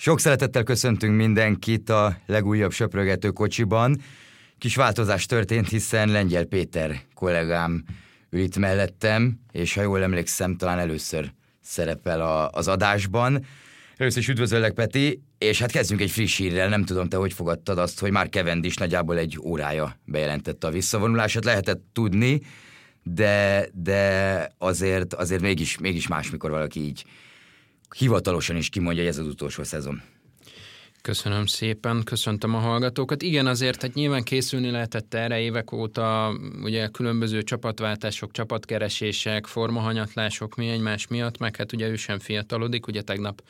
Sok szeretettel köszöntünk mindenkit a legújabb söprögető kocsiban. Kis változás történt, hiszen Lengyel Péter kollégám ül itt mellettem, és ha jól emlékszem, talán először szerepel a, az adásban. Először is üdvözöllek, Peti, és hát kezdjünk egy friss hírrel. Nem tudom, te hogy fogadtad azt, hogy már is nagyjából egy órája bejelentette a visszavonulását. Lehetett tudni, de, de azért, azért mégis, mégis más, mikor valaki így hivatalosan is kimondja, hogy ez az utolsó szezon. Köszönöm szépen, köszöntöm a hallgatókat. Igen, azért hát nyilván készülni lehetett erre évek óta, ugye különböző csapatváltások, csapatkeresések, formahanyatlások mi egymás miatt, meg hát ugye ő sem fiatalodik, ugye tegnap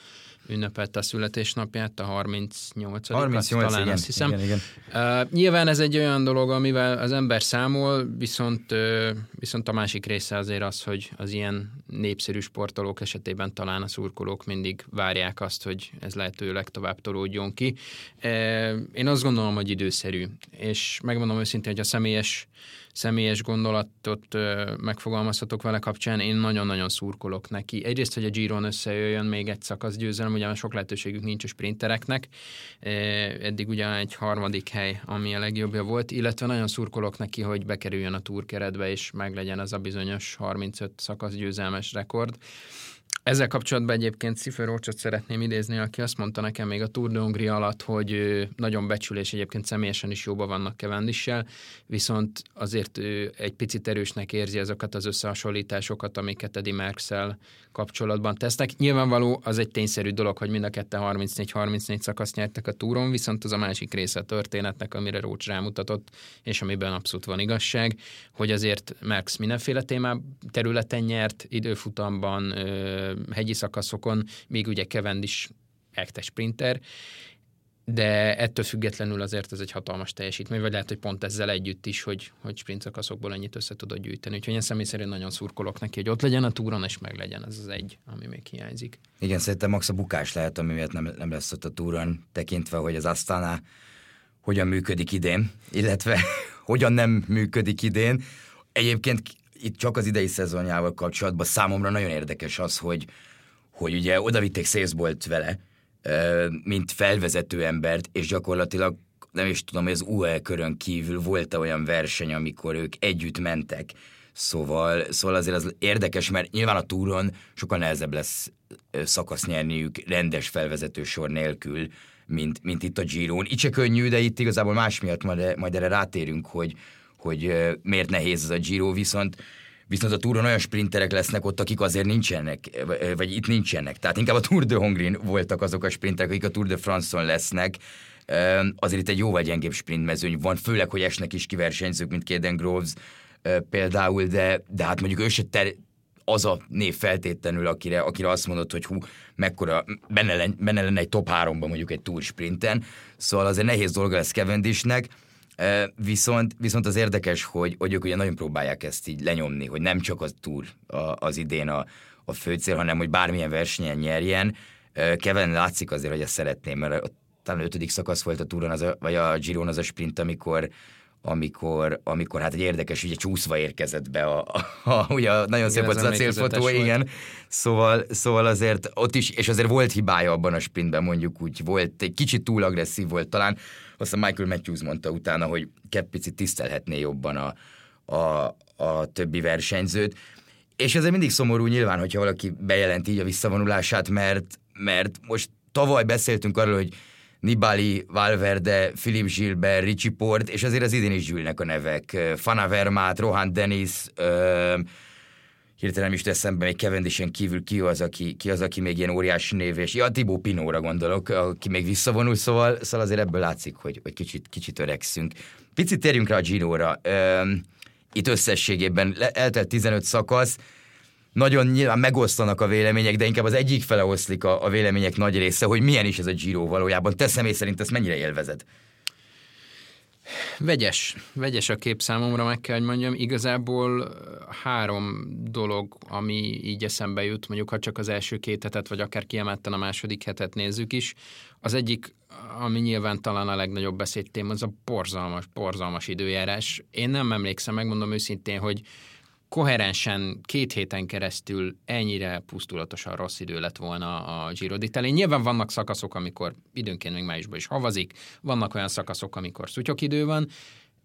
ünnepelte a születésnapját, a 38 38 talán igen, azt hiszem. Igen, igen. Uh, nyilván ez egy olyan dolog, amivel az ember számol, viszont, uh, viszont a másik része azért az, hogy az ilyen népszerű sportolók esetében talán a szurkolók mindig várják azt, hogy ez lehetőleg tovább tolódjon ki. Uh, én azt gondolom, hogy időszerű, és megmondom őszintén, hogy a személyes személyes gondolatot megfogalmazhatok vele kapcsán, én nagyon-nagyon szurkolok neki. Egyrészt, hogy a Giron összejöjjön még egy szakasz győzelem, ugye sok lehetőségük nincs a sprintereknek, eddig ugye egy harmadik hely, ami a legjobbja volt, illetve nagyon szurkolok neki, hogy bekerüljön a túrkeretbe, és meglegyen az a bizonyos 35 szakasz győzelmes rekord. Ezzel kapcsolatban egyébként Orcsot szeretném idézni, aki azt mondta nekem még a Tour de Hongria alatt, hogy nagyon becsül, egyébként személyesen is jóban vannak Kevendissel, viszont azért ő egy picit erősnek érzi azokat az összehasonlításokat, amiket Eddie merckx kapcsolatban tesznek. Nyilvánvaló az egy tényszerű dolog, hogy mind a kette 34-34 szakaszt nyertek a túron, viszont az a másik része a történetnek, amire Rócs rámutatott, és amiben abszolút van igazság, hogy azért Merckx mindenféle témá területen nyert, időfutamban, hegyi szakaszokon, még ugye Kevend is ekte sprinter, de ettől függetlenül azért ez egy hatalmas teljesítmény, vagy lehet, hogy pont ezzel együtt is, hogy, hogy sprint szakaszokból ennyit össze tudod gyűjteni. Úgyhogy én személy szerint nagyon szurkolok neki, hogy ott legyen a túron, és meg legyen ez az egy, ami még hiányzik. Igen, szerintem max a bukás lehet, ami miatt nem, nem lesz ott a túron, tekintve, hogy az Astana hogyan működik idén, illetve hogyan nem működik idén. Egyébként itt csak az idei szezonjával kapcsolatban számomra nagyon érdekes az, hogy, hogy ugye oda vitték Szészbolt vele, mint felvezető embert, és gyakorlatilag nem is tudom, hogy az UE körön kívül volt -e olyan verseny, amikor ők együtt mentek. Szóval, szóval azért az érdekes, mert nyilván a túron sokkal nehezebb lesz szakasz nyerniük rendes felvezető sor nélkül, mint, mint itt a Giron. Itt se könnyű, de itt igazából más miatt majd, majd erre rátérünk, hogy, hogy miért nehéz ez a Giro, viszont viszont a túron olyan sprinterek lesznek ott, akik azért nincsenek, vagy itt nincsenek. Tehát inkább a Tour de Hongrin voltak azok a sprinterek, akik a Tour de France-on lesznek. Azért itt egy jóval gyengébb sprintmezőny van, főleg, hogy esnek is kiversenyzők, mint Kaden Groves például, de, de hát mondjuk ő se ter, az a név feltétlenül, akire, akire azt mondod, hogy hú, mekkora, benne, lenne, benne lenne egy top 3-ban mondjuk egy Tour sprinten, szóval azért nehéz dolga lesz Cavendishnek, Viszont, viszont az érdekes, hogy, hogy ők ugye nagyon próbálják ezt így lenyomni, hogy nem csak az túr az idén a, a fő cél, hanem hogy bármilyen versenyen nyerjen. Kevin látszik azért, hogy ezt szeretném, mert talán ötödik szakasz volt a túron, az a, vagy a Giron az a sprint, amikor amikor, amikor hát egy érdekes, ugye csúszva érkezett be a, a, a ugye nagyon szép volt az a célfotó, igen. Szóval, szóval azért ott is, és azért volt hibája abban a sprintben, mondjuk úgy volt, egy kicsit túl agresszív volt talán, aztán Michael Matthews mondta utána, hogy kepp picit tisztelhetné jobban a, a, a többi versenyzőt. És ezért mindig szomorú nyilván, hogyha valaki bejelent így a visszavonulását, mert, mert most tavaly beszéltünk arról, hogy Nibali, Valverde, Philip Gilbert, Richie Port, és azért az idén is gyűlnek a nevek. Fana Vermaat, Rohan Dennis, ö, hirtelen is eszembe, még Cavendishen kívül ki az, aki, ki az, aki még ilyen óriási név, és ja, Tibó Pinóra gondolok, aki még visszavonul, szóval, szóval azért ebből látszik, hogy, hogy kicsit, kicsit öregszünk. Picit térjünk rá a Gino-ra. Itt összességében eltelt 15 szakasz, nagyon nyilván megosztanak a vélemények, de inkább az egyik fele oszlik a, a vélemények nagy része, hogy milyen is ez a Giro valójában. Te személy szerint ezt mennyire élvezed? Vegyes. Vegyes a kép számomra, meg kell, hogy mondjam. Igazából három dolog, ami így eszembe jut, mondjuk ha csak az első két hetet, vagy akár kiemelten a második hetet nézzük is. Az egyik, ami nyilván talán a legnagyobb beszédtém, az a borzalmas, borzalmas időjárás. Én nem emlékszem, megmondom őszintén, hogy koherensen két héten keresztül ennyire pusztulatosan rossz idő lett volna a Giro d'Italia. Nyilván vannak szakaszok, amikor időnként még májusban is havazik, vannak olyan szakaszok, amikor szutyok idő van,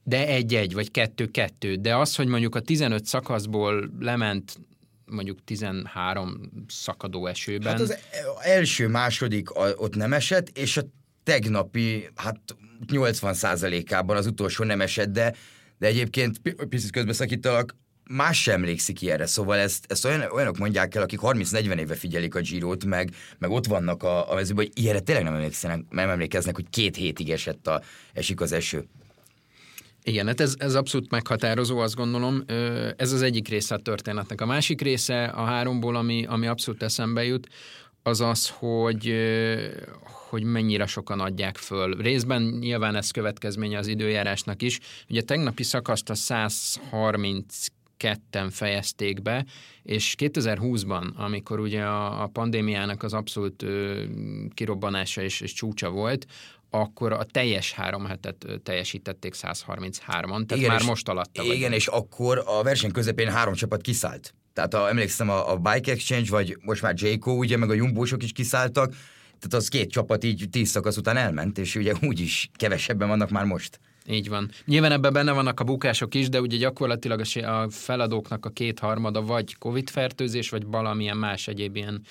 de egy-egy, vagy kettő-kettő. De az, hogy mondjuk a 15 szakaszból lement mondjuk 13 szakadó esőben. Hát az első, második ott nem esett, és a tegnapi, hát 80%-ában az utolsó nem esett, de, de egyébként picit közbeszakítalak, más sem emlékszik ilyenre, szóval ezt, ezt olyan, olyanok mondják el, akik 30-40 éve figyelik a Girot, meg, meg ott vannak a, a mezőben, hogy ilyenre tényleg nem emlékeznek, nem emlékeznek, hogy két hétig esett a, esik az eső. Igen, hát ez, ez abszolút meghatározó, azt gondolom. Ez az egyik része a történetnek. A másik része a háromból, ami, ami abszolút eszembe jut, az az, hogy, hogy mennyire sokan adják föl. Részben nyilván ez következménye az időjárásnak is. Ugye tegnapi szakaszt a 130 ketten fejezték be, és 2020-ban, amikor ugye a, a pandémiának az abszolút ö, kirobbanása és, és csúcsa volt, akkor a teljes három hetet teljesítették 133-an, tehát igen, már most alatta Igen, vagyunk. és akkor a verseny közepén három csapat kiszállt. Tehát a, emlékszem, a, a Bike Exchange, vagy most már Jayco, ugye, meg a Jumbósok is kiszálltak, tehát az két csapat így tíz szakasz után elment, és ugye úgyis kevesebben vannak már most. Így van. Nyilván ebben benne vannak a bukások is, de ugye gyakorlatilag a feladóknak a kétharmada vagy COVID-fertőzés, vagy valamilyen más egyéb ilyen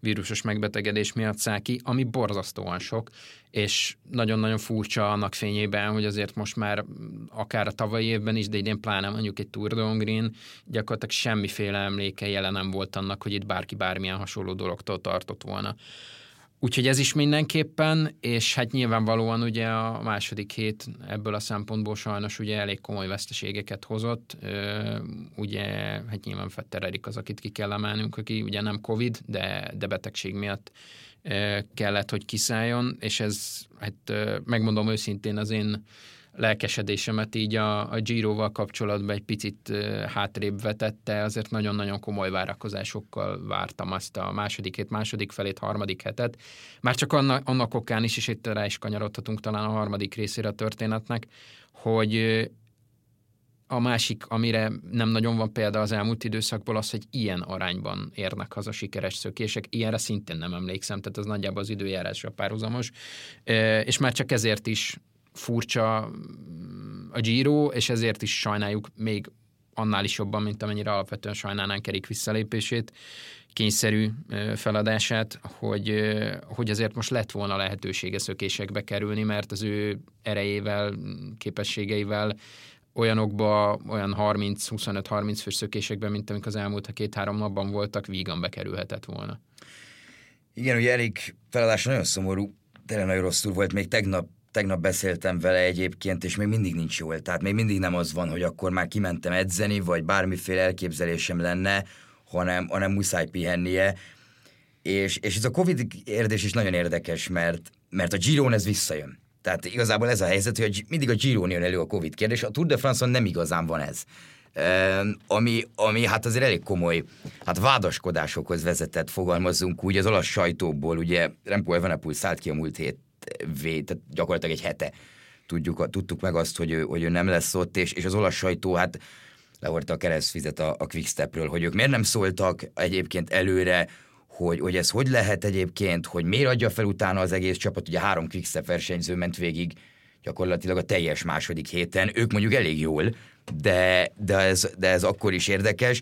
vírusos megbetegedés miatt száll ki, ami borzasztóan sok, és nagyon-nagyon furcsa annak fényében, hogy azért most már akár a tavalyi évben is, de idén pláne mondjuk egy Tour de Hongrin, gyakorlatilag semmiféle emléke jelen nem volt annak, hogy itt bárki bármilyen hasonló dologtól tartott volna. Úgyhogy ez is mindenképpen, és hát nyilvánvalóan ugye a második hét ebből a szempontból sajnos ugye elég komoly veszteségeket hozott. Ugye hát nyilván Fetter Erik az, akit ki kell emelnünk, aki ugye nem Covid, de, de betegség miatt kellett, hogy kiszálljon, és ez, hát megmondom őszintén, az én lelkesedésemet így a, a Giro-val kapcsolatban egy picit hátrébb vetette, azért nagyon-nagyon komoly várakozásokkal vártam azt a második hét, második felét, harmadik hetet. Már csak annak, annak okán is, és itt rá is kanyarodhatunk talán a harmadik részére a történetnek, hogy a másik, amire nem nagyon van példa az elmúlt időszakból, az, hogy ilyen arányban érnek haza sikeres szökések. Ilyenre szintén nem emlékszem, tehát az nagyjából az időjárásra párhuzamos. És már csak ezért is furcsa mm, a Giro, és ezért is sajnáljuk még annál is jobban, mint amennyire alapvetően sajnálnánk Erik visszalépését, kényszerű feladását, hogy, hogy azért most lett volna lehetősége szökésekbe kerülni, mert az ő erejével, képességeivel olyanokba, olyan 30-25-30 fős szökésekben, mint amik az elmúlt két-három napban voltak, vígan bekerülhetett volna. Igen, ugye Erik feladása nagyon szomorú, tényleg nagyon rosszul volt, még tegnap tegnap beszéltem vele egyébként, és még mindig nincs jól. Tehát még mindig nem az van, hogy akkor már kimentem edzeni, vagy bármiféle elképzelésem lenne, hanem, hanem muszáj pihennie. És, és ez a Covid érdés is nagyon érdekes, mert, mert a Giron ez visszajön. Tehát igazából ez a helyzet, hogy mindig a Giron jön elő a Covid kérdés, a Tour de France-on nem igazán van ez. Ami, ami hát azért elég komoly hát vádaskodásokhoz vezetett, fogalmazzunk úgy, az olasz sajtóból, ugye Remco Evenepoel szállt ki a múlt hét vé, tehát gyakorlatilag egy hete tudjuk, tudtuk meg azt, hogy ő, hogy ő nem lesz ott, és, és az olasz sajtó hát lehordta a keresztfizet a, a Quickstepről, hogy ők miért nem szóltak egyébként előre, hogy, hogy ez hogy lehet egyébként, hogy miért adja fel utána az egész csapat, ugye három Quickstep versenyző ment végig gyakorlatilag a teljes második héten, ők mondjuk elég jól, de, de, ez, de ez akkor is érdekes.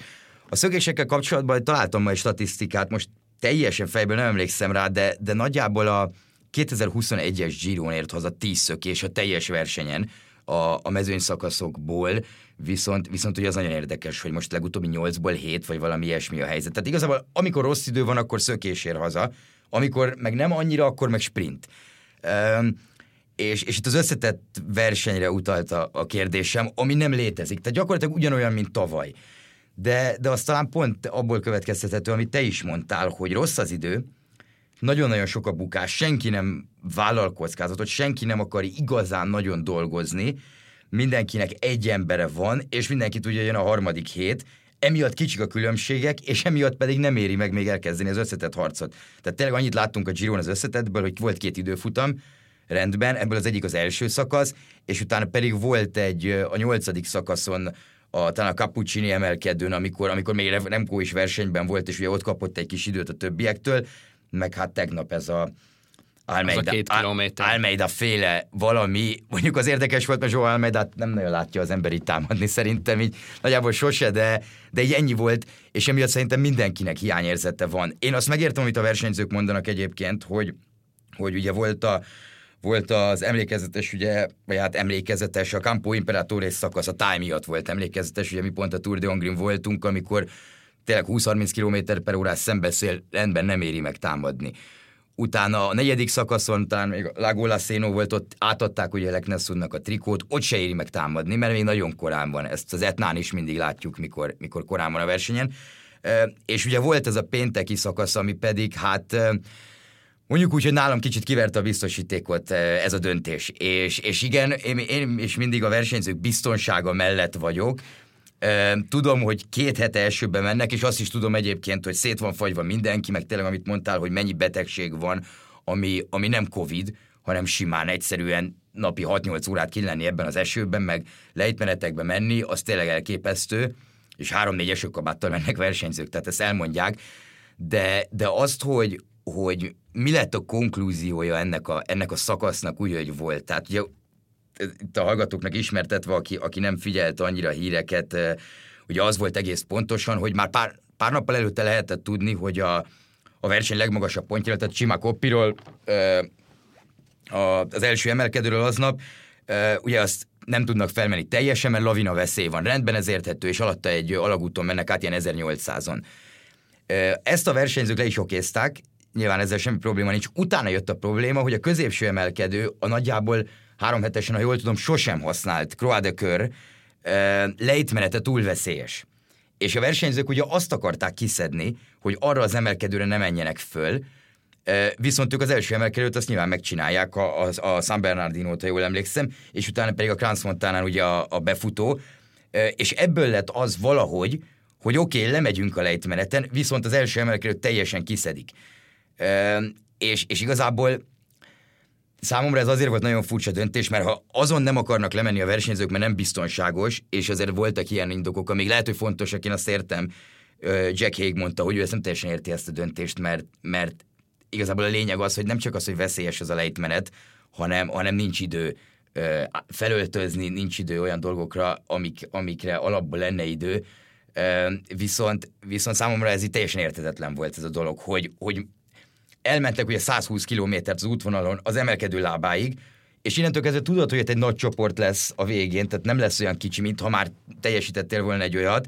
A szögésekkel kapcsolatban találtam majd statisztikát, most teljesen fejből nem emlékszem rá, de, de nagyjából a, 2021-es Giron ért haza 10 szökés a teljes versenyen a, a mezőny szakaszokból, viszont, viszont ugye az nagyon érdekes, hogy most legutóbbi 8-ból 7 vagy valami ilyesmi a helyzet. Tehát igazából amikor rossz idő van, akkor szökés ér haza, amikor meg nem annyira, akkor meg sprint. Um, és, és itt az összetett versenyre utalta a kérdésem, ami nem létezik. Tehát gyakorlatilag ugyanolyan, mint tavaly. De, de az talán pont abból következtethető, amit te is mondtál, hogy rossz az idő, nagyon-nagyon sok a bukás, senki nem vállal kockázatot, senki nem akar igazán nagyon dolgozni, mindenkinek egy embere van, és mindenki tudja, hogy jön a harmadik hét, emiatt kicsik a különbségek, és emiatt pedig nem éri meg még elkezdeni az összetett harcot. Tehát tényleg annyit láttunk a Giron az összetettből, hogy volt két időfutam, rendben, ebből az egyik az első szakasz, és utána pedig volt egy a nyolcadik szakaszon a, talán a Cappuccini emelkedőn, amikor, amikor még Remco is versenyben volt, és ugye ott kapott egy kis időt a többiektől, meg hát tegnap ez a Almeida, a. Almeida féle valami, mondjuk az érdekes volt, mert Zsó Almeida nem nagyon látja az ember itt támadni, szerintem így nagyjából sose, de, de így ennyi volt, és emiatt szerintem mindenkinek hiányérzete van. Én azt megértem, amit a versenyzők mondanak egyébként, hogy, hogy ugye volt a, volt az emlékezetes, ugye, vagy hát emlékezetes, a Campo Imperatore szakasz, a táj miatt volt emlékezetes, ugye mi pont a Tour de Hongrin voltunk, amikor tényleg 20-30 km per órás szembeszél, rendben nem éri meg támadni. Utána a negyedik szakaszon, talán még Lagola Szénó volt, ott átadták ugye Leknessudnak a trikót, ott se éri meg támadni, mert még nagyon korán van. Ezt az Etnán is mindig látjuk, mikor, mikor korán van a versenyen. És ugye volt ez a pénteki szakasz, ami pedig hát Mondjuk úgy, hogy nálam kicsit kiverte a biztosítékot ez a döntés. És, és igen, én, én is mindig a versenyzők biztonsága mellett vagyok. Tudom, hogy két hete elsőben mennek, és azt is tudom egyébként, hogy szét van fagyva mindenki, meg tényleg, amit mondtál, hogy mennyi betegség van, ami, ami nem Covid, hanem simán egyszerűen napi 6-8 órát ki lenni ebben az esőben, meg lejtmenetekbe menni, az tényleg elképesztő, és 3-4 esőkabáttal mennek versenyzők, tehát ezt elmondják, de, de azt, hogy, hogy mi lett a konklúziója ennek a, ennek a szakasznak úgy, hogy volt. Tehát ugye itt a hallgatóknak ismertetve, aki, aki nem figyelte annyira híreket, ugye az volt egész pontosan, hogy már pár, pár nappal előtte lehetett tudni, hogy a, a verseny legmagasabb pontja, tehát Csima Koppiról, az első emelkedőről aznap, ugye azt nem tudnak felmenni teljesen, mert lavina veszély van. Rendben ez érthető, és alatta egy alagúton mennek át ilyen 1800-on. Ezt a versenyzők le is okézták, nyilván ezzel semmi probléma nincs. Utána jött a probléma, hogy a középső emelkedő a nagyjából három hetesen, ha jól tudom, sosem használt Croix de Kör lejtmenete túl veszélyes. És a versenyzők ugye azt akarták kiszedni, hogy arra az emelkedőre ne menjenek föl, viszont ők az első emelkedőt azt nyilván megcsinálják a, a, a San bernardino ha jól emlékszem, és utána pedig a Kranz Montánán ugye a, a befutó, és ebből lett az valahogy, hogy oké, okay, lemegyünk a lejtmeneten, viszont az első emelkedőt teljesen kiszedik és, és igazából számomra ez azért volt nagyon furcsa döntés, mert ha azon nem akarnak lemenni a versenyzők, mert nem biztonságos, és azért voltak ilyen indokok, amíg lehet, hogy fontosak, én azt értem, Jack Hague mondta, hogy ő ezt nem teljesen érti ezt a döntést, mert, mert igazából a lényeg az, hogy nem csak az, hogy veszélyes az a lejtmenet, hanem, hanem nincs idő felöltözni, nincs idő olyan dolgokra, amik, amikre alapból lenne idő. Viszont, viszont számomra ez itt teljesen értetetlen volt ez a dolog, hogy, hogy elmentek ugye 120 kilométert az útvonalon az emelkedő lábáig, és innentől kezdve tudod, hogy egy nagy csoport lesz a végén, tehát nem lesz olyan kicsi, mint ha már teljesítettél volna egy olyat,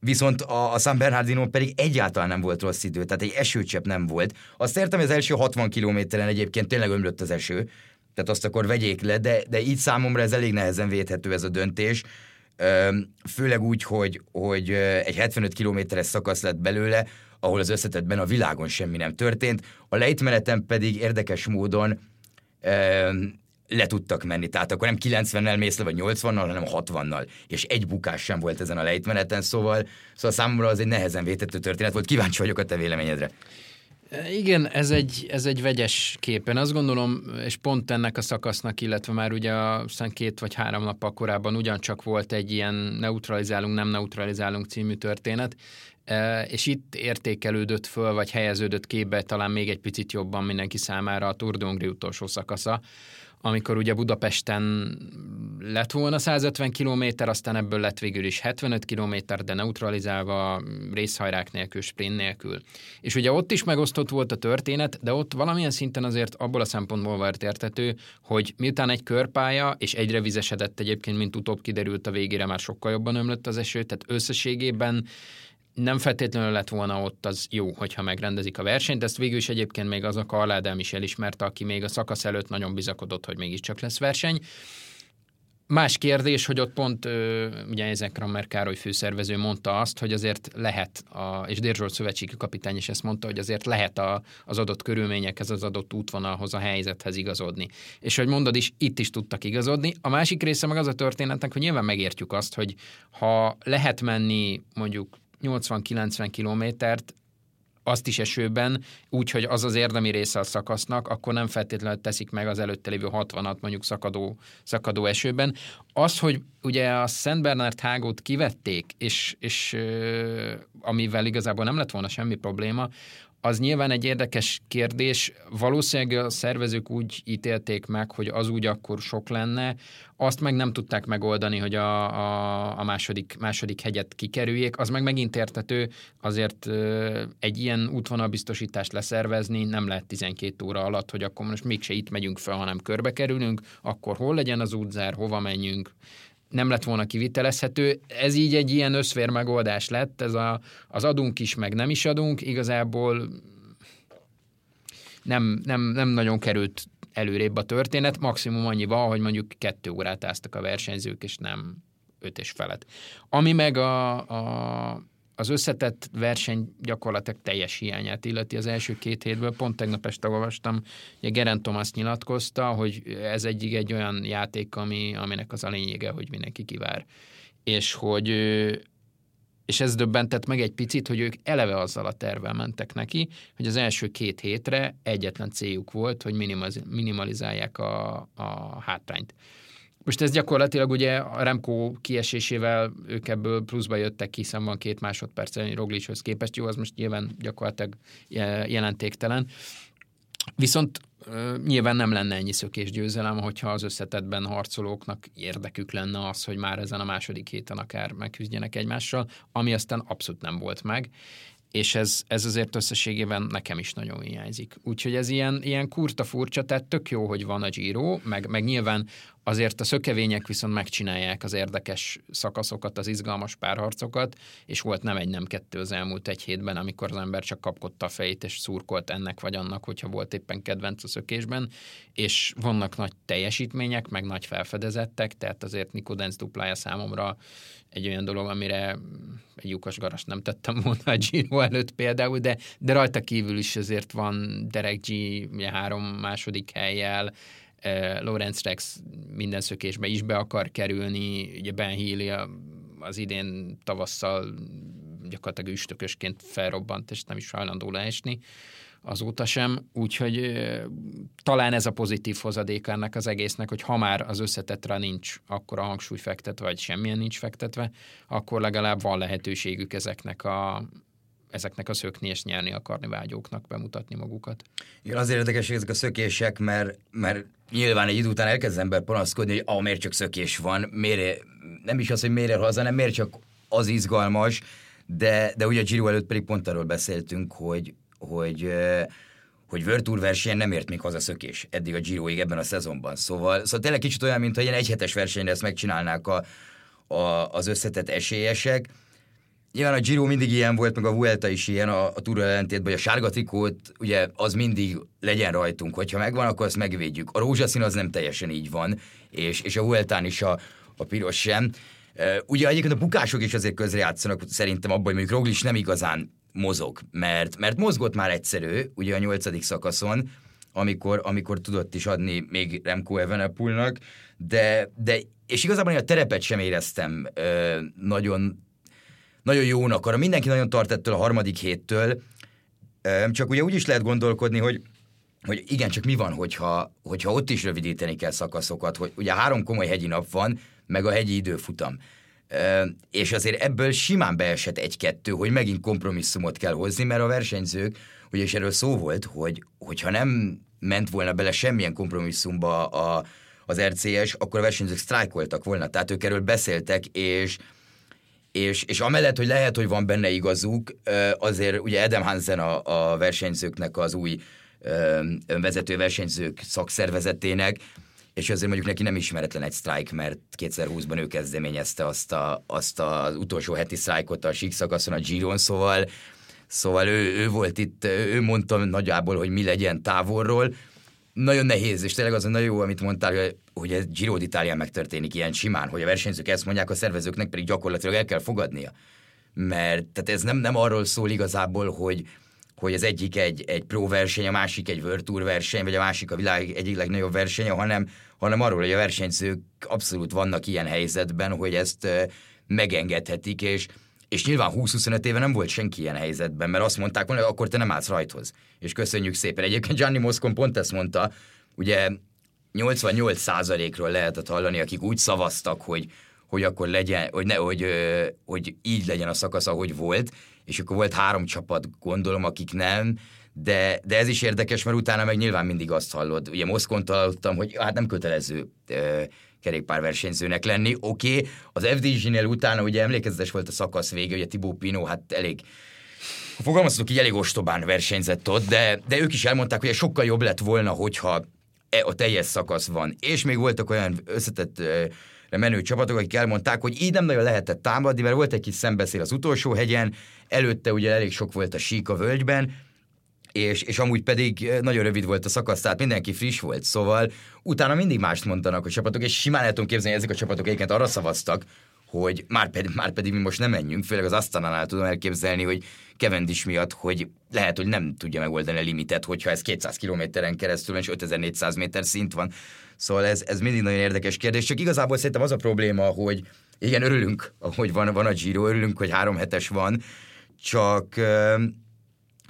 viszont a, a San Bernardino pedig egyáltalán nem volt rossz idő, tehát egy esőcsepp nem volt. Azt értem, az első 60 kilométeren egyébként tényleg ömlött az eső, tehát azt akkor vegyék le, de, de így számomra ez elég nehezen védhető ez a döntés, főleg úgy, hogy, hogy egy 75 kilométeres szakasz lett belőle, ahol az összetettben a világon semmi nem történt. A lejtmeneten pedig érdekes módon e, le tudtak menni. Tehát akkor nem 90-nel mész le, vagy 80-nal, hanem 60-nal. És egy bukás sem volt ezen a lejtmeneten, szóval, szóval számomra az egy nehezen vétető történet volt. Kíváncsi vagyok a te véleményedre. Igen, ez egy, ez egy vegyes képen. Azt gondolom, és pont ennek a szakasznak, illetve már ugye aztán két vagy három nappal korábban ugyancsak volt egy ilyen neutralizálunk, nem neutralizálunk című történet, és itt értékelődött föl, vagy helyeződött képbe talán még egy picit jobban mindenki számára a Tour de utolsó szakasza, amikor ugye Budapesten lett volna 150 km, aztán ebből lett végül is 75 km, de neutralizálva részhajrák nélkül, sprint nélkül. És ugye ott is megosztott volt a történet, de ott valamilyen szinten azért abból a szempontból volt értető, hogy miután egy körpálya, és egyre vizesedett egyébként, mint utóbb kiderült a végére, már sokkal jobban ömlött az eső, tehát összességében nem feltétlenül lett volna ott az jó, hogyha megrendezik a versenyt, ezt végül is egyébként még az a Karládám is elismerte, aki még a szakasz előtt nagyon bizakodott, hogy mégiscsak lesz verseny. Más kérdés, hogy ott pont ugye ezek Krammer Károly főszervező mondta azt, hogy azért lehet, a, és Dérzsolt szövetségi kapitány is ezt mondta, hogy azért lehet a, az adott körülményekhez, az adott útvonalhoz, a helyzethez igazodni. És hogy mondod is, itt is tudtak igazodni. A másik része meg az a történetnek, hogy nyilván megértjük azt, hogy ha lehet menni mondjuk 80-90 kilométert, azt is esőben, úgyhogy az az érdemi része a szakasznak, akkor nem feltétlenül teszik meg az előtte lévő 60-at mondjuk szakadó, szakadó esőben. Az, hogy ugye a Szent Bernard hágót kivették, és, és amivel igazából nem lett volna semmi probléma, az nyilván egy érdekes kérdés. Valószínűleg a szervezők úgy ítélték meg, hogy az úgy akkor sok lenne, azt meg nem tudták megoldani, hogy a, a, a második, második hegyet kikerüljék. Az meg megint értető, azért egy ilyen útvonalbiztosítást leszervezni nem lehet 12 óra alatt, hogy akkor most mégse itt megyünk fel, hanem körbe kerülünk, akkor hol legyen az útzár, hova menjünk, nem lett volna kivitelezhető. Ez így egy ilyen összvér megoldás lett, ez a, az adunk is, meg nem is adunk, igazából nem, nem, nem nagyon került előrébb a történet, maximum annyival, hogy mondjuk kettő órát áztak a versenyzők, és nem öt és felet. Ami meg a, a az összetett verseny gyakorlatilag teljes hiányát illeti az első két hétből. Pont tegnap este olvastam, hogy Geren Thomas nyilatkozta, hogy ez egyik egy olyan játék, ami, aminek az a lényege, hogy mindenki kivár. És hogy és ez döbbentett meg egy picit, hogy ők eleve azzal a tervel mentek neki, hogy az első két hétre egyetlen céljuk volt, hogy minimalizálják a, a hátrányt. Most ez gyakorlatilag ugye a Remco kiesésével ők ebből pluszba jöttek, hiszen van két másodperc Roglichhoz képest, jó, az most nyilván gyakorlatilag jelentéktelen. Viszont nyilván nem lenne ennyi szökés győzelem, hogyha az összetetben harcolóknak érdekük lenne az, hogy már ezen a második héten akár megküzdjenek egymással, ami aztán abszolút nem volt meg, és ez, ez azért összességében nekem is nagyon hiányzik. Úgyhogy ez ilyen, ilyen kurta furcsa, tehát tök jó, hogy van a Giro, meg, meg nyilván Azért a szökevények viszont megcsinálják az érdekes szakaszokat, az izgalmas párharcokat, és volt nem egy, nem kettő az elmúlt egy hétben, amikor az ember csak kapkodta a fejét, és szurkolt ennek vagy annak, hogyha volt éppen kedvenc a szökésben, és vannak nagy teljesítmények, meg nagy felfedezettek, tehát azért Nikodenz duplája számomra egy olyan dolog, amire egy lyukas garas nem tettem volna a Giro előtt például, de, de rajta kívül is azért van Derek G ugye három második helyjel, Lorenz Rex minden szökésbe is be akar kerülni, ugye Ben Healy az idén tavasszal gyakorlatilag üstökösként felrobbant, és nem is hajlandó leesni azóta sem, úgyhogy talán ez a pozitív hozadéka ennek az egésznek, hogy ha már az összetetre nincs akkor a hangsúly fektetve, vagy semmilyen nincs fektetve, akkor legalább van lehetőségük ezeknek a, ezeknek a szökni és nyerni akarni vágyóknak bemutatni magukat. Igen, azért érdekes ezek a szökések, mert, mert nyilván egy idő után elkezd ember panaszkodni, hogy ah, miért csak szökés van, miért, nem is az, hogy miért haza, hanem miért csak az izgalmas, de, de ugye a Giro előtt pedig pont arról beszéltünk, hogy, hogy hogy World versenyen nem ért még haza szökés eddig a Giroig ebben a szezonban. Szóval, szóval tényleg kicsit olyan, mintha ilyen egyhetes versenyre ezt megcsinálnák a, a, az összetett esélyesek, Nyilván a Giro mindig ilyen volt, meg a Vuelta is ilyen a, a túra ellentétben, hogy a sárga trikót, ugye az mindig legyen rajtunk, hogyha megvan, akkor azt megvédjük. A rózsaszín az nem teljesen így van, és, és a Vueltán is a, a piros sem. ugye egyébként a bukások is azért közrejátszanak szerintem abban, hogy mondjuk Roglic nem igazán mozog, mert, mert mozgott már egyszerű, ugye a nyolcadik szakaszon, amikor, amikor tudott is adni még Remco Evenepoelnak, de, de és igazából én a terepet sem éreztem ö, nagyon nagyon jónak, arra mindenki nagyon tart ettől a harmadik héttől, csak ugye úgy is lehet gondolkodni, hogy hogy igen, csak mi van, hogyha, hogyha ott is rövidíteni kell szakaszokat, hogy ugye három komoly hegyi nap van, meg a hegyi időfutam. És azért ebből simán beesett egy-kettő, hogy megint kompromisszumot kell hozni, mert a versenyzők, ugye és erről szó volt, hogy hogyha nem ment volna bele semmilyen kompromisszumba a, az RCS, akkor a versenyzők sztrájkoltak volna. Tehát ők erről beszéltek, és és, és amellett, hogy lehet, hogy van benne igazuk, azért ugye Edem Hansen a, a versenyzőknek az új vezető versenyzők szakszervezetének, és azért mondjuk neki nem ismeretlen egy sztrájk, mert 2020-ban ő kezdeményezte azt, a, azt az utolsó heti sztrájkot a szakaszon, a Giron, szóval, szóval ő, ő volt itt, ő mondta nagyjából, hogy mi legyen távolról, nagyon nehéz, és tényleg az nagyon jó, amit mondtál, hogy, hogy ez Giro d'Italia megtörténik ilyen simán, hogy a versenyzők ezt mondják, a szervezőknek pedig gyakorlatilag el kell fogadnia. Mert tehát ez nem, nem arról szól igazából, hogy, hogy az egyik egy, egy pro verseny, a másik egy World Tour verseny, vagy a másik a világ egyik legnagyobb versenye, hanem, hanem arról, hogy a versenyzők abszolút vannak ilyen helyzetben, hogy ezt megengedhetik, és és nyilván 20-25 éve nem volt senki ilyen helyzetben, mert azt mondták volna, hogy akkor te nem állsz rajthoz. És köszönjük szépen. Egyébként Gianni Moscon pont ezt mondta, ugye 88%-ról lehetett hallani, akik úgy szavaztak, hogy, hogy akkor legyen, hogy, ne, hogy, hogy így legyen a szakasz, ahogy volt, és akkor volt három csapat, gondolom, akik nem, de, de ez is érdekes, mert utána meg nyilván mindig azt hallod. Ugye Moszkon hallottam, hogy hát nem kötelező kerékpárversenyzőnek lenni. Oké, okay, az FDG-nél utána ugye emlékezetes volt a szakasz vége, ugye Tibó Pino hát elég ha fogalmazhatok így, elég ostobán versenyzett ott, de, de ők is elmondták, hogy sokkal jobb lett volna, hogyha e, a teljes szakasz van. És még voltak olyan összetett menő csapatok, akik elmondták, hogy így nem nagyon lehetett támadni, mert volt egy kis szembeszél az utolsó hegyen, előtte ugye elég sok volt a sík a völgyben, és, és amúgy pedig nagyon rövid volt a szakasz, tehát mindenki friss volt, szóval utána mindig mást mondanak a csapatok, és simán el tudom képzelni, ezek a csapatok egyébként arra szavaztak, hogy már pedig, már pedig mi most nem menjünk, főleg az Asztanánál tudom elképzelni, hogy Cavendish miatt, hogy lehet, hogy nem tudja megoldani a limitet, hogyha ez 200 kilométeren keresztül és 5400 méter szint van. Szóval ez, ez mindig nagyon érdekes kérdés, csak igazából szerintem az a probléma, hogy igen, örülünk, hogy van, van a Giro, örülünk, hogy három hetes van, csak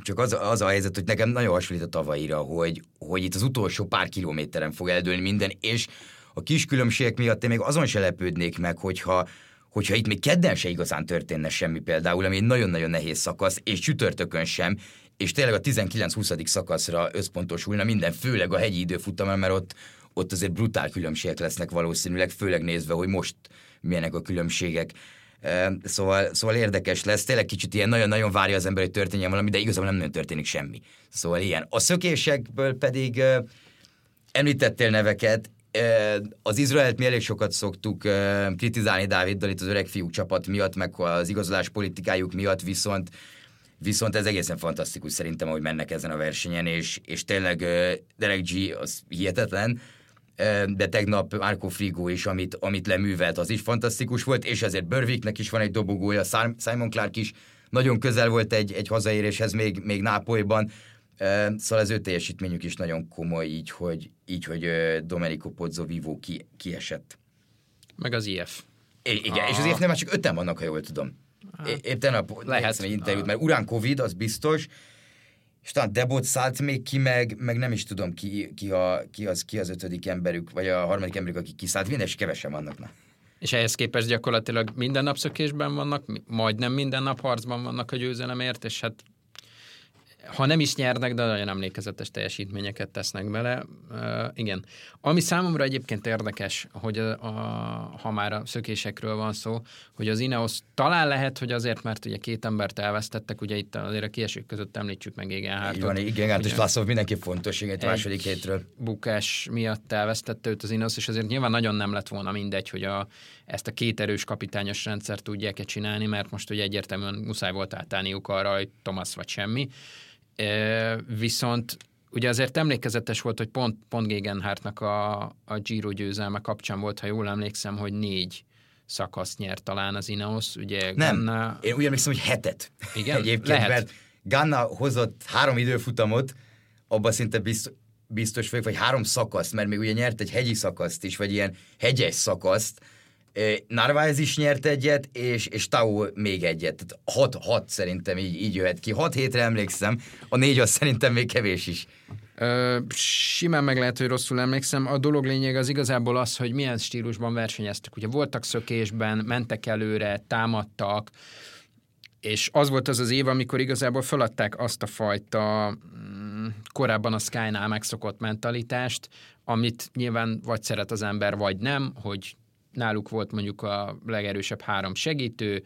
csak az, az a helyzet, hogy nekem nagyon hasonlít a tavaira, hogy, hogy itt az utolsó pár kilométeren fog eldőlni minden, és a kis különbségek miatt én még azon se lepődnék meg, hogyha, hogyha itt még kedden se igazán történne semmi például, ami egy nagyon-nagyon nehéz szakasz, és csütörtökön sem, és tényleg a 19-20. szakaszra összpontosulna minden, főleg a hegyi időfutamon, mert ott, ott azért brutál különbségek lesznek valószínűleg, főleg nézve, hogy most milyenek a különbségek. Szóval, szóval érdekes lesz, tényleg kicsit ilyen nagyon-nagyon várja az ember, hogy történjen valami, de igazából nem nagyon történik semmi. Szóval ilyen. A szökésekből pedig említettél neveket, az Izraelt mi elég sokat szoktuk kritizálni Dáviddal itt az öreg fiú csapat miatt, meg az igazolás politikájuk miatt, viszont Viszont ez egészen fantasztikus szerintem, hogy mennek ezen a versenyen, és, és tényleg Derek G. az hihetetlen, de tegnap Marco Frigo is, amit, amit leművelt, az is fantasztikus volt, és ezért Börviknek is van egy dobogója, Simon Clark is nagyon közel volt egy, egy hazaéréshez még, még Nápolyban, Szóval az ő teljesítményük is nagyon komoly, így, hogy, így, hogy Domenico Pozzo Vivo ki, kiesett. Meg az IF. I- igen, ah. és az IF-nél már csak öten vannak, ha jól tudom. Hát, Éppen a lehet egy interjút, mert Urán Covid, az biztos, és talán Debot szállt még ki, meg, meg nem is tudom ki, ki, a, ki, az, ki az ötödik emberük, vagy a harmadik emberük, aki kiszállt, minden is kevesen vannak. Na. És ehhez képest gyakorlatilag minden nap szökésben vannak, majdnem minden nap harcban vannak a győzelemért, és hát ha nem is nyernek, de nagyon emlékezetes teljesítményeket tesznek bele. Uh, igen. Ami számomra egyébként érdekes, hogy a, a, ha már a szökésekről van szó, hogy az Ineos talán lehet, hogy azért, mert ugye két embert elvesztettek, ugye itt azért a kiesők között említsük meg igen. Hát van, igen, hát és László mindenki fontos, igen, második hétről. Bukás miatt elvesztette őt az Ineos, és azért nyilván nagyon nem lett volna mindegy, hogy a, ezt a két erős kapitányos rendszert tudják-e csinálni, mert most ugye egyértelműen muszáj volt átállniuk arra, hogy Thomas vagy semmi Viszont ugye azért emlékezetes volt, hogy pont, pont Gegenhardtnak a, a Giro győzelme kapcsán volt, ha jól emlékszem, hogy négy szakasz nyert talán az Ineos. Ugye Nem, Ganna... én úgy emlékszem, hogy hetet. Igen, Egyébként, lehet. mert Ganna hozott három időfutamot, abban szinte biztos, biztos vagyok, vagy három szakaszt, mert még ugye nyert egy hegyi szakaszt is, vagy ilyen hegyes szakaszt, Narváez is nyert egyet, és, és Tau még egyet. Tehát hat, hat szerintem így, így jöhet ki. Hat hétre emlékszem, a négy az szerintem még kevés is. Ö, simán meg lehet, hogy rosszul emlékszem. A dolog lényeg az igazából az, hogy milyen stílusban versenyeztek. Ugye voltak szökésben, mentek előre, támadtak, és az volt az az év, amikor igazából feladták azt a fajta mm, korábban a Sky-nál megszokott mentalitást, amit nyilván vagy szeret az ember, vagy nem, hogy náluk volt mondjuk a legerősebb három segítő,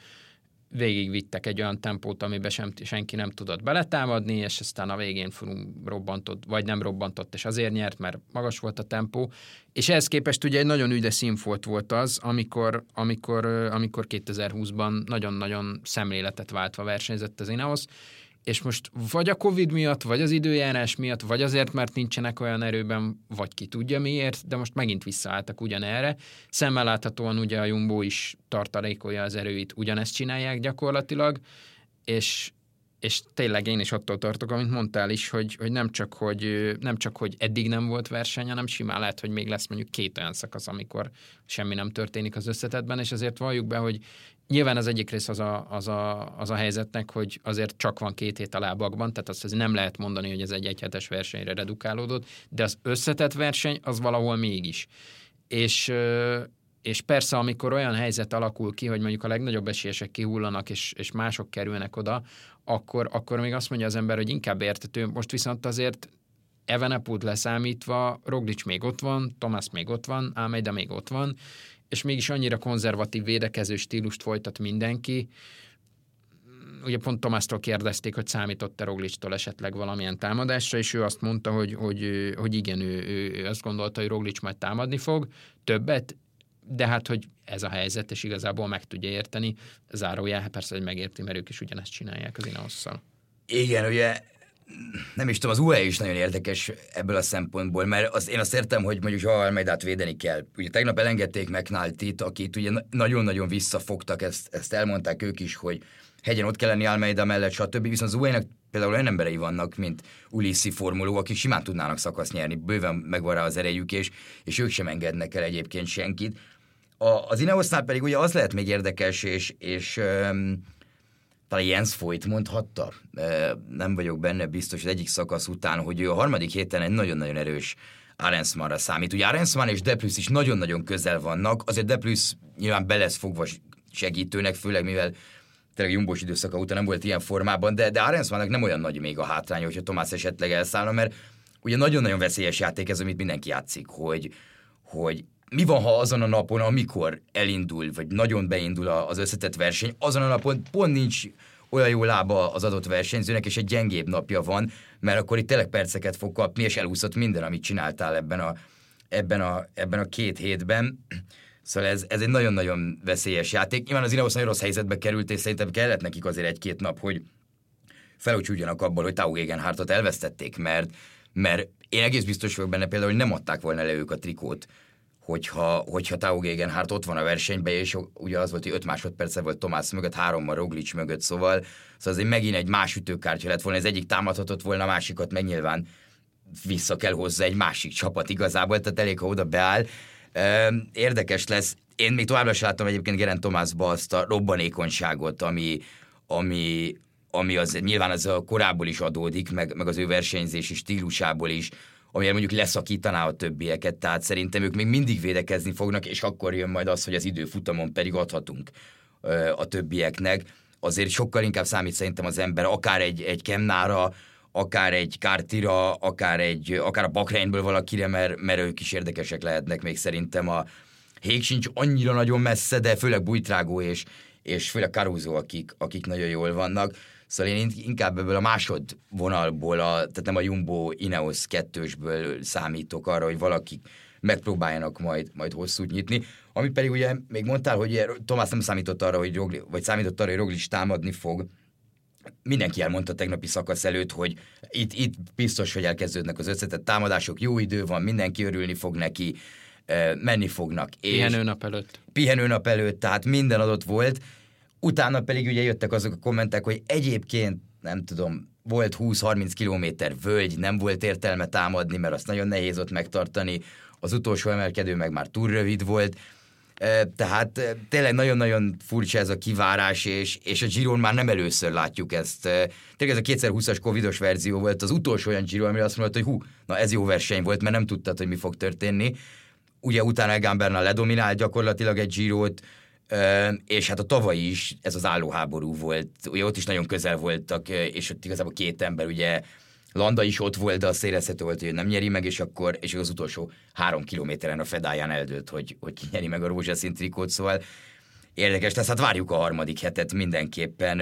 végigvittek egy olyan tempót, amiben sem, senki nem tudott beletámadni, és aztán a végén Frum robbantott, vagy nem robbantott, és azért nyert, mert magas volt a tempó. És ehhez képest ugye egy nagyon ügyes színfolt volt az, amikor, amikor, amikor 2020-ban nagyon-nagyon szemléletet váltva versenyzett az Ineos, és most vagy a Covid miatt, vagy az időjárás miatt, vagy azért, mert nincsenek olyan erőben, vagy ki tudja miért, de most megint visszaálltak ugyanerre. Szemmel láthatóan ugye a Jumbo is tartalékolja az erőit, ugyanezt csinálják gyakorlatilag, és és tényleg én is attól tartok, amit mondtál is, hogy, hogy, nem, csak, hogy nem csak, hogy eddig nem volt verseny, hanem simán lehet, hogy még lesz mondjuk két olyan szakasz, amikor semmi nem történik az összetetben, és azért valljuk be, hogy nyilván az egyik rész az a, az, a, az a helyzetnek, hogy azért csak van két hét a lábakban, tehát azt nem lehet mondani, hogy ez egy egyhetes versenyre redukálódott, de az összetett verseny az valahol mégis. És és persze, amikor olyan helyzet alakul ki, hogy mondjuk a legnagyobb esélyesek kihullanak, és, és mások kerülnek oda, akkor, akkor még azt mondja az ember, hogy inkább értető. Most viszont azért Evenepult leszámítva, Roglic még ott van, Thomas még ott van, Almeida még ott van, és mégis annyira konzervatív védekező stílust folytat mindenki. Ugye pont Tomásztól kérdezték, hogy számított-e Roglictól esetleg valamilyen támadásra, és ő azt mondta, hogy, hogy, hogy igen, ő, ő, azt gondolta, hogy Roglic majd támadni fog. Többet de hát, hogy ez a helyzet, és igazából meg tudja érteni, zárójel, persze, hogy megérti, mert ők is ugyanezt csinálják az Ineosszal. Igen, ugye nem is tudom, az UE is nagyon érdekes ebből a szempontból, mert az, én azt értem, hogy mondjuk ha Almeidát védeni kell. Ugye tegnap elengedték McNulty-t, akit ugye nagyon-nagyon visszafogtak, ezt, ezt elmondták ők is, hogy hegyen ott kell lenni Almeida mellett, stb. Viszont az UE-nek például olyan emberei vannak, mint Ulissi formuló, akik simán tudnának szakasz nyerni, bőven megvan rá az erejük, és, és ők sem engednek el egyébként senkit. A, az Ineosznál pedig ugye az lehet még érdekes, és, és um, talán Jens Foyt mondhatta, nem vagyok benne biztos az egyik szakasz után, hogy ő a harmadik héten egy nagyon-nagyon erős Arensmanra számít. Ugye Arensman és Deplus is nagyon-nagyon közel vannak, azért Deplus nyilván be lesz fogva segítőnek, főleg mivel tényleg Jumbos időszaka után nem volt ilyen formában, de, de Arensmannak nem olyan nagy még a hátránya, hogyha Tomás esetleg elszállna, mert ugye nagyon-nagyon veszélyes játék ez, amit mindenki játszik, hogy, hogy mi van, ha azon a napon, amikor elindul, vagy nagyon beindul az összetett verseny, azon a napon pont nincs olyan jó lába az adott versenyzőnek, és egy gyengébb napja van, mert akkor itt tényleg perceket fog kapni, és elúszott minden, amit csináltál ebben a, ebben a, ebben a két hétben. Szóval ez, ez egy nagyon-nagyon veszélyes játék. Nyilván az Ineos nagyon rossz helyzetbe került, és szerintem kellett nekik azért egy-két nap, hogy felúcsúdjanak abból, hogy Tau Gegenhardtot elvesztették, mert, mert én egész biztos vagyok benne például, hogy nem adták volna le ők a trikót hogyha, hogyha Tau Gegenhardt ott van a versenyben, és ugye az volt, hogy 5 másodperce volt Tomás mögött, hárommal Roglic mögött, szóval, szóval azért megint egy más ütőkártya lett volna, ez egyik támadhatott volna, a másikat meg nyilván vissza kell hozzá egy másik csapat igazából, tehát elég, ha oda beáll. Érdekes lesz. Én még továbbra sem láttam egyébként Geren Tomásba azt a robbanékonyságot, ami, ami, ami az nyilván az a korából is adódik, meg, meg az ő versenyzési stílusából is, amire mondjuk leszakítaná a többieket, tehát szerintem ők még mindig védekezni fognak, és akkor jön majd az, hogy az időfutamon pedig adhatunk a többieknek. Azért sokkal inkább számít szerintem az ember, akár egy, egy Kemnára, akár egy Kártira, akár, egy, akár a Bakreinből valakire, mert, mert ők is érdekesek lehetnek még szerintem a Hég sincs annyira nagyon messze, de főleg Bújtrágó és, és főleg Caruso, akik, akik nagyon jól vannak. Szóval én inkább ebből a másodvonalból, a, tehát nem a Jumbo Ineos kettősből számítok arra, hogy valaki megpróbáljanak majd, majd hosszút nyitni. Ami pedig ugye még mondtál, hogy Tomás nem számított arra, hogy Rogli, vagy számított arra, hogy Roglic támadni fog. Mindenki elmondta tegnapi szakasz előtt, hogy itt, itt biztos, hogy elkezdődnek az összetett támadások, jó idő van, mindenki örülni fog neki, menni fognak. Pihenőnap előtt. Pihenőnap előtt, tehát minden adott volt, Utána pedig ugye jöttek azok a kommentek, hogy egyébként nem tudom, volt 20-30 kilométer völgy, nem volt értelme támadni, mert azt nagyon nehéz ott megtartani, az utolsó emelkedő meg már túl rövid volt, tehát tényleg nagyon-nagyon furcsa ez a kivárás, és, és a Giron már nem először látjuk ezt. Tényleg ez a 2020-as covidos verzió volt az utolsó olyan Giro, amire azt mondta, hogy hú, na ez jó verseny volt, mert nem tudtad, hogy mi fog történni. Ugye utána Egan Bernal ledominált gyakorlatilag egy Girot, és hát a tavalyi is ez az állóháború volt, ugye ott is nagyon közel voltak, és ott igazából két ember, ugye Landa is ott volt, de a érezhető volt, hogy nem nyeri meg, és akkor és az utolsó három kilométeren a fedáján eldőlt, hogy, hogy ki nyeri meg a rózsaszín trikót, szóval érdekes lesz, hát várjuk a harmadik hetet mindenképpen,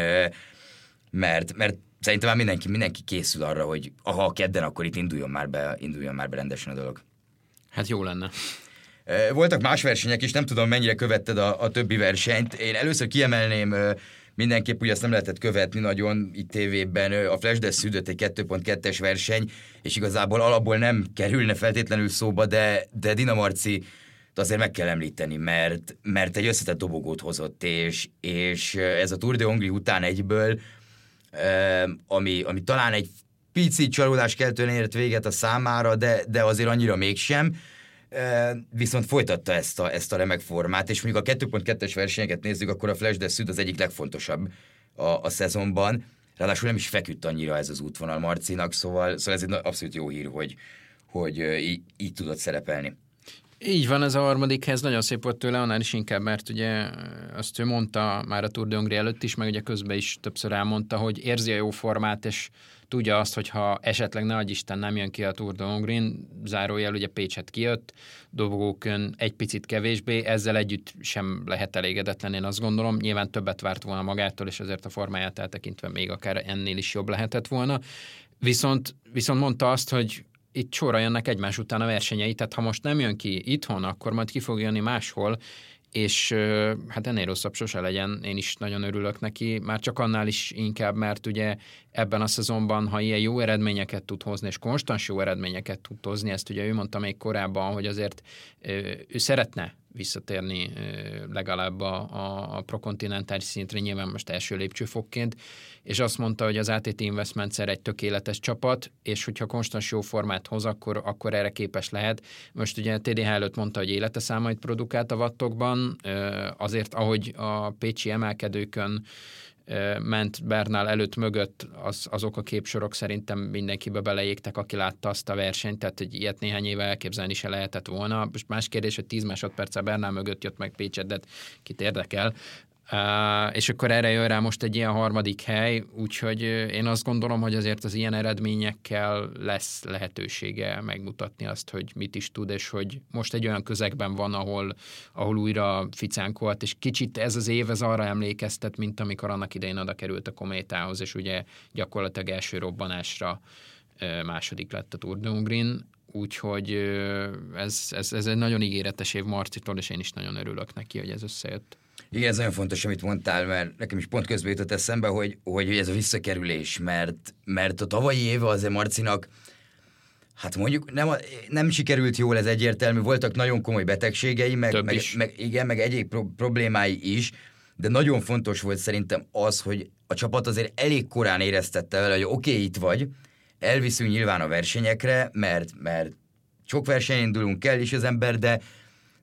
mert, mert szerintem már mindenki, mindenki készül arra, hogy ha kedden, akkor itt induljon már be, induljon már be rendesen a dolog. Hát jó lenne. Voltak más versenyek is, nem tudom mennyire követted a, a többi versenyt. Én először kiemelném mindenképp, ugye ezt nem lehetett követni nagyon itt tévében. A Flash Death szűdött egy 2.2-es verseny, és igazából alapból nem kerülne feltétlenül szóba, de, de Dina Marci azért meg kell említeni, mert, mert egy összetett dobogót hozott, és, és ez a Tour de Hongri után egyből ami, ami talán egy picit csalódás keltően ért véget a számára, de, de azért annyira mégsem. Viszont folytatta ezt a, ezt a remek formát, és mondjuk a 2.2-es versenyeket nézzük, akkor a Flash de Süd az egyik legfontosabb a, a szezonban. Ráadásul nem is feküdt annyira ez az útvonal Marcinak, szóval, szóval ez egy abszolút jó hír, hogy, hogy így, így tudott szerepelni. Így van, ez a harmadik hez nagyon szép volt tőle, annál is inkább, mert ugye azt ő mondta már a Tour de Hongrie előtt is, meg ugye közben is többször elmondta, hogy érzi a jó formát, és tudja azt, hogy ha esetleg ne Isten nem jön ki a Tour de Hongrin, zárójel ugye Pécset kijött, dobogókön egy picit kevésbé, ezzel együtt sem lehet elégedetlen, én azt gondolom. Nyilván többet várt volna magától, és azért a formáját eltekintve még akár ennél is jobb lehetett volna. Viszont, viszont mondta azt, hogy itt sorra jönnek egymás után a versenyei, tehát ha most nem jön ki itthon, akkor majd ki fog jönni máshol, és hát ennél rosszabb sose legyen, én is nagyon örülök neki, már csak annál is inkább, mert ugye ebben a szezonban, ha ilyen jó eredményeket tud hozni, és konstans jó eredményeket tud hozni, ezt ugye ő mondta még korábban, hogy azért ő szeretne visszatérni legalább a, a, prokontinentális szintre, nyilván most első lépcsőfokként, és azt mondta, hogy az ATT Investments egy tökéletes csapat, és hogyha konstans jó formát hoz, akkor, akkor erre képes lehet. Most ugye TDH előtt mondta, hogy élete számait produkált a vattokban, azért ahogy a Pécsi emelkedőkön ment Bernál előtt mögött, az, azok a képsorok szerintem mindenkibe beleégtek, aki látta azt a versenyt, tehát egy ilyet néhány éve elképzelni se lehetett volna. Most más kérdés, hogy 10 másodperccel Bernál mögött jött meg Pécset, de kit érdekel. Uh, és akkor erre jön rá most egy ilyen harmadik hely, úgyhogy én azt gondolom, hogy azért az ilyen eredményekkel lesz lehetősége megmutatni azt, hogy mit is tud, és hogy most egy olyan közegben van, ahol, ahol újra ficánkolt, és kicsit ez az év ez arra emlékeztet, mint amikor annak idején oda került a kométához, és ugye gyakorlatilag első robbanásra második lett a Tour de Hungrin, úgyhogy ez, ez, ez egy nagyon ígéretes év Marcitól, és én is nagyon örülök neki, hogy ez összejött. Igen, ez nagyon fontos, amit mondtál, mert nekem is pont közben jutott eszembe, hogy, hogy ez a visszakerülés, mert, mert a tavalyi éve azért Marcinak Hát mondjuk nem, nem sikerült jól, ez egyértelmű, voltak nagyon komoly betegségei, meg, meg, meg, igen, meg egyéb pro- problémái is, de nagyon fontos volt szerintem az, hogy a csapat azért elég korán éreztette vele, hogy oké, okay, itt vagy, elviszünk nyilván a versenyekre, mert, mert sok versenyen indulunk kell is az ember, de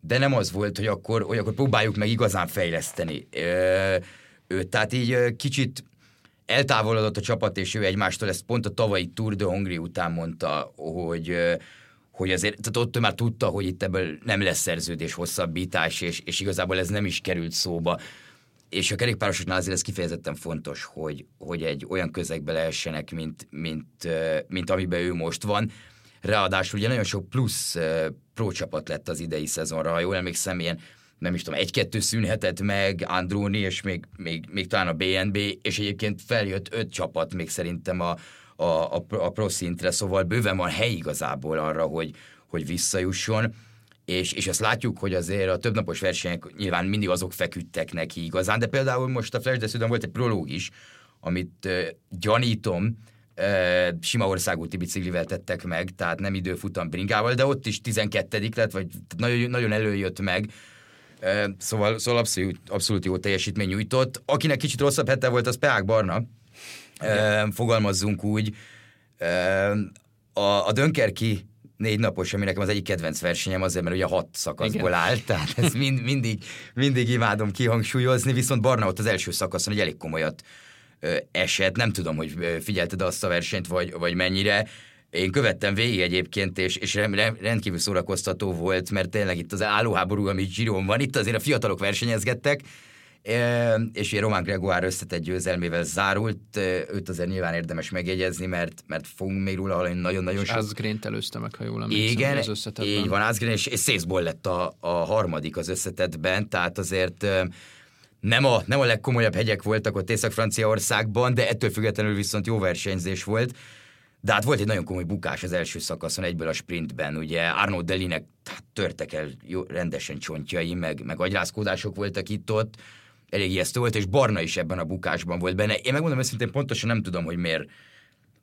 de nem az volt, hogy akkor, hogy akkor próbáljuk meg igazán fejleszteni. Ö, ö, tehát így kicsit eltávolodott a csapat, és ő egymástól ezt pont a tavalyi Tour de Hongrie után mondta, hogy hogy azért, tehát ott ő már tudta, hogy itt ebből nem lesz szerződés hosszabbítás, és, és igazából ez nem is került szóba. És a kerékpárosoknál azért ez kifejezetten fontos, hogy, hogy egy olyan közegbe lehessenek, mint, mint, mint amiben ő most van, Ráadásul ugye nagyon sok plusz pro csapat lett az idei szezonra, ha jól emlékszem, ilyen nem is tudom, egy-kettő szűnhetett meg, Andróni, és még, még, még talán a BNB, és egyébként feljött öt csapat még szerintem a, a, a, a pro szintre, szóval bőven van hely igazából arra, hogy, hogy visszajusson, és, és ezt látjuk, hogy azért a többnapos versenyek nyilván mindig azok feküdtek neki igazán, de például most a Flash de volt egy prológ is, amit uh, gyanítom, sima országúti biciklivel tettek meg, tehát nem időfutam bringával, de ott is 12 lett, vagy nagyon, nagyon előjött meg. Szóval, szóval abszolút, abszolút jó teljesítmény nyújtott. Akinek kicsit rosszabb hete volt, az Peák Barna. Okay. Fogalmazzunk úgy. A, a Dönkerki négy napos, ami nekem az egyik kedvenc versenyem, azért, mert ugye hat szakaszból Igen. áll, tehát ezt mind, mindig, mindig imádom kihangsúlyozni, viszont Barna ott az első szakaszon egy elég komolyat eset, nem tudom, hogy figyelted azt a versenyt, vagy, vagy mennyire, én követtem végig egyébként, és, és rendkívül szórakoztató volt, mert tényleg itt az állóháború, ami Giron van, itt azért a fiatalok versenyezgettek, és ugye Román Gregoire összetett győzelmével zárult, őt azért nyilván érdemes megjegyezni, mert, mert fogunk még róla hallani nagyon-nagyon sok. Asgreen előzte meg, ha jól emlékszem, Igen, az összetetben. így van, Asgreen, és, és Szészból lett a, a harmadik az összetetben, tehát azért nem a, nem a legkomolyabb hegyek voltak ott Észak-Franciaországban, de ettől függetlenül viszont jó versenyzés volt. De hát volt egy nagyon komoly bukás az első szakaszon egyből a sprintben, ugye Arnaud Delinek hát, törtek el jó, rendesen csontjai, meg, meg agyrázkódások voltak itt-ott, elég ijesztő volt, és Barna is ebben a bukásban volt benne. Én megmondom őszintén pontosan nem tudom, hogy miért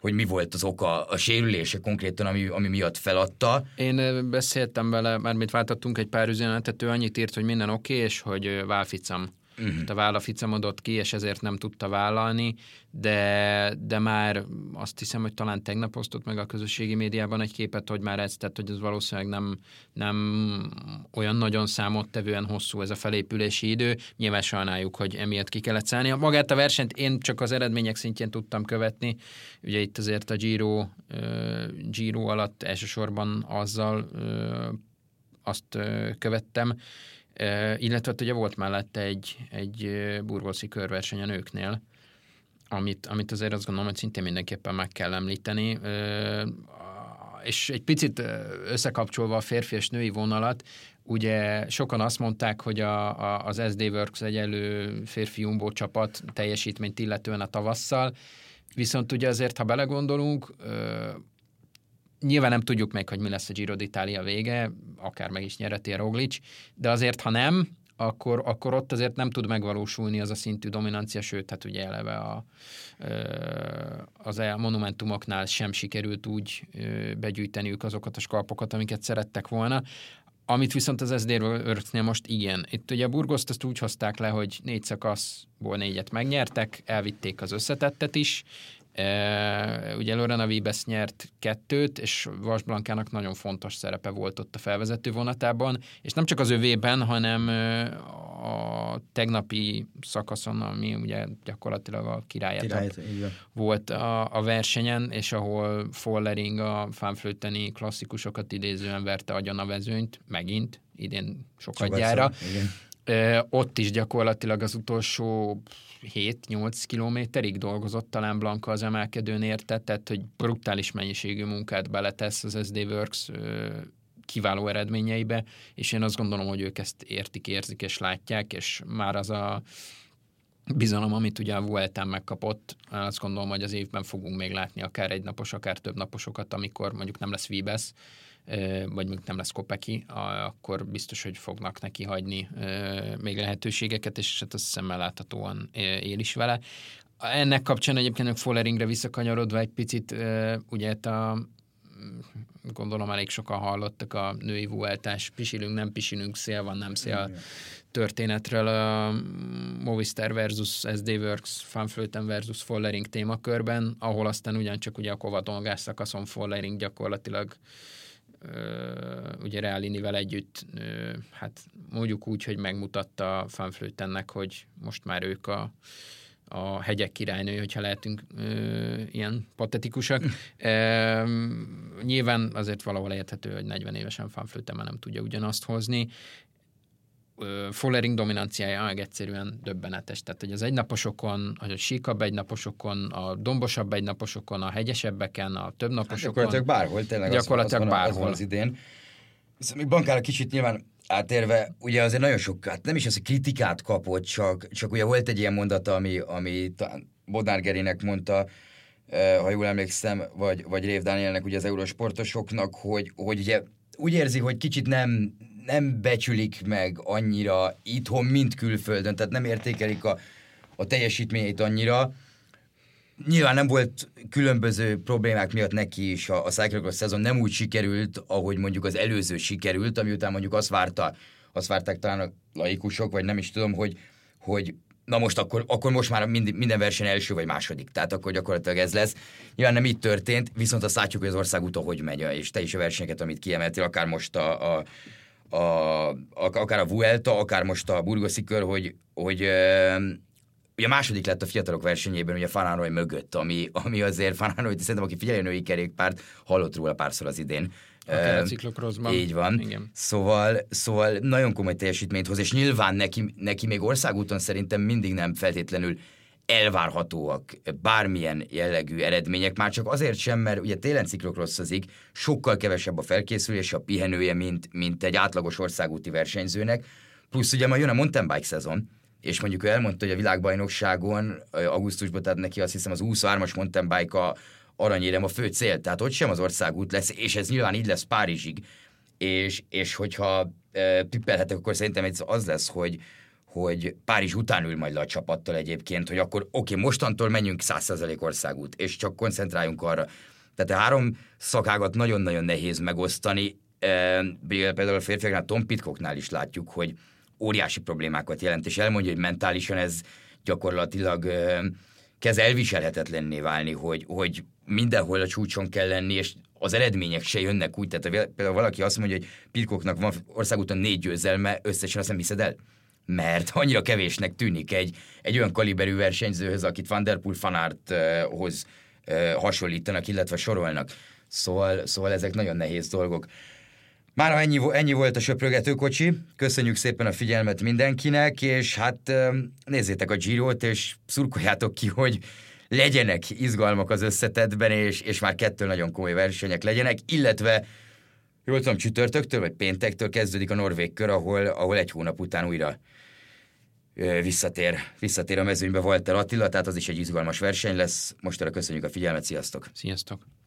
hogy mi volt az oka, a sérülése konkrétan, ami, ami miatt feladta. Én beszéltem vele, mármint váltottunk egy pár üzenetet, ő annyit írt, hogy minden oké, okay, és hogy válficam Uh-huh. A válla ficamodott ki, és ezért nem tudta vállalni, de, de már azt hiszem, hogy talán tegnap osztott meg a közösségi médiában egy képet, hogy már ez, tehát hogy ez valószínűleg nem, nem olyan nagyon számottevően hosszú ez a felépülési idő. Nyilván sajnáljuk, hogy emiatt ki kellett szállni. Magát a versenyt én csak az eredmények szintjén tudtam követni. Ugye itt azért a Giro, Giro alatt elsősorban azzal azt követtem, illetve hát ugye volt mellette egy, egy burgoszi körverseny a nőknél, amit, amit azért azt gondolom, hogy szintén mindenképpen meg kell említeni, és egy picit összekapcsolva a férfi és női vonalat, ugye sokan azt mondták, hogy a, a, az SD Works egyelő férfi Jumbo csapat teljesítményt illetően a tavasszal, viszont ugye azért, ha belegondolunk, Nyilván nem tudjuk meg, hogy mi lesz a Giro d'Italia vége, akár meg is nyereti a Roglic, de azért, ha nem, akkor, akkor ott azért nem tud megvalósulni az a szintű dominancia, sőt, hát ugye eleve a, az el monumentumoknál sem sikerült úgy begyűjteniük azokat a skalpokat, amiket szerettek volna. Amit viszont az SD Örknél most igen. Itt ugye a Burgoszt azt úgy hozták le, hogy négy szakaszból négyet megnyertek, elvitték az összetettet is, E, ugye Lorena Vibes nyert kettőt, és Vas Blankának nagyon fontos szerepe volt ott a felvezető vonatában, és nem csak az övében, hanem a tegnapi szakaszon, ami ugye gyakorlatilag a királyetap volt a, a versenyen, és ahol Follering a fánflőteni klasszikusokat idézően verte agyon a vezőnyt, megint, idén sokadjára. Sokat ott is gyakorlatilag az utolsó 7-8 kilométerig dolgozott talán Blanka az emelkedőn érte, tehát hogy brutális mennyiségű munkát beletesz az SD Works kiváló eredményeibe, és én azt gondolom, hogy ők ezt értik, érzik és látják, és már az a bizalom, amit ugye a Vueltán megkapott, azt gondolom, hogy az évben fogunk még látni akár egy napos, akár több naposokat, amikor mondjuk nem lesz Vibes, vagy még nem lesz Kopeki, akkor biztos, hogy fognak neki hagyni még lehetőségeket, és hát azt szemmel láthatóan él is vele. Ennek kapcsán egyébként a Folleringre visszakanyarodva egy picit, ugye a gondolom elég sokan hallottak a női vueltás pisilünk, nem pisilünk, szél van, nem szél történetről. A Movistar versus SD Works, Fanflöten versus Follering témakörben, ahol aztán ugyancsak ugye a kovatongás szakaszon Follering gyakorlatilag ugye Realinivel együtt, hát mondjuk úgy, hogy megmutatta Fanflötennek, hogy most már ők a, a hegyek királynő, hogyha lehetünk ö, ilyen patetikusak. E, nyilván azért valahol érthető, hogy 40 évesen Fanflöten már nem tudja ugyanazt hozni, Follering dominanciája egyszerűen döbbenetes. Tehát, hogy az egynaposokon, a síkabb egynaposokon, a dombosabb egynaposokon, a hegyesebbeken, a több naposokon. Hát gyakorlatilag bárhol, tényleg gyakorlatilag az, az, bárhol. Az, az idén. Viszont még bankára kicsit nyilván átérve, ugye azért nagyon sok, hát nem is az, hogy kritikát kapott, csak, csak ugye volt egy ilyen mondata, ami, ami Bodnár Gerinek mondta, ha jól emlékszem, vagy, vagy Rév Dánielnek, ugye az eurósportosoknak, hogy, hogy ugye úgy érzi, hogy kicsit nem, nem becsülik meg annyira itthon, mint külföldön, tehát nem értékelik a, a teljesítményét annyira. Nyilván nem volt különböző problémák miatt neki is a, a Cyclocross szezon nem úgy sikerült, ahogy mondjuk az előző sikerült, ami után mondjuk azt várta, azt várták talán a laikusok, vagy nem is tudom, hogy, hogy na most akkor, akkor most már mind, minden verseny első vagy második, tehát akkor gyakorlatilag ez lesz. Nyilván nem így történt, viszont azt látjuk, hogy az ország úton hogy megy, és te is a versenyeket, amit kiemeltél, akár most a, a a, akár a Vuelta, akár most a Burgoszi kör, hogy, hogy ugye a második lett a fiatalok versenyében, ugye Fananoy mögött, ami, ami azért Fananoy, szerintem aki figyelj a női kerékpárt, hallott róla párszor az idén. Akár a ciklokroszban. Így van. Igen. Szóval, szóval nagyon komoly teljesítményt hoz, és nyilván neki, neki még országúton szerintem mindig nem feltétlenül elvárhatóak bármilyen jellegű eredmények, már csak azért sem, mert ugye télen ciklokrosszozik, sokkal kevesebb a felkészülés, a pihenője, mint, mint egy átlagos országúti versenyzőnek, plusz ugye ma jön a mountain bike szezon, és mondjuk ő elmondta, hogy a világbajnokságon augusztusban, tehát neki azt hiszem az 23-as mountain bike a aranyérem a fő cél, tehát ott sem az országút lesz, és ez nyilván így lesz Párizsig, és, és hogyha e, tippelhetek, akkor szerintem ez az lesz, hogy, hogy Párizs után ül majd le a csapattal egyébként, hogy akkor oké, okay, mostantól menjünk 100% országút, és csak koncentráljunk arra. Tehát a három szakágat nagyon-nagyon nehéz megosztani. Például a férfiaknál, Tom Pitcocknál is látjuk, hogy óriási problémákat jelent, és elmondja, hogy mentálisan ez gyakorlatilag kezd elviselhetetlenné válni, hogy, hogy mindenhol a csúcson kell lenni, és az eredmények se jönnek úgy. Tehát például valaki azt mondja, hogy Pirkoknak van országúton négy győzelme, összesen azt nem hiszed el? Mert annyira kevésnek tűnik egy, egy olyan kaliberű versenyzőhöz, akit Van Der Poel Fanarthoz hasonlítanak, illetve sorolnak. Szóval, szóval ezek nagyon nehéz dolgok. Már ennyi, ennyi volt a söprögetőkocsi, köszönjük szépen a figyelmet mindenkinek, és hát nézzétek a Girot, és szurkoljátok ki, hogy legyenek izgalmak az összetetben, és, és már kettő nagyon komoly versenyek legyenek, illetve jól tudom, csütörtöktől vagy péntektől kezdődik a norvég kör, ahol, ahol egy hónap után újra visszatér, visszatér a mezőnybe Walter Attila, tehát az is egy izgalmas verseny lesz. Most köszönjük a figyelmet, sziasztok! Sziasztok!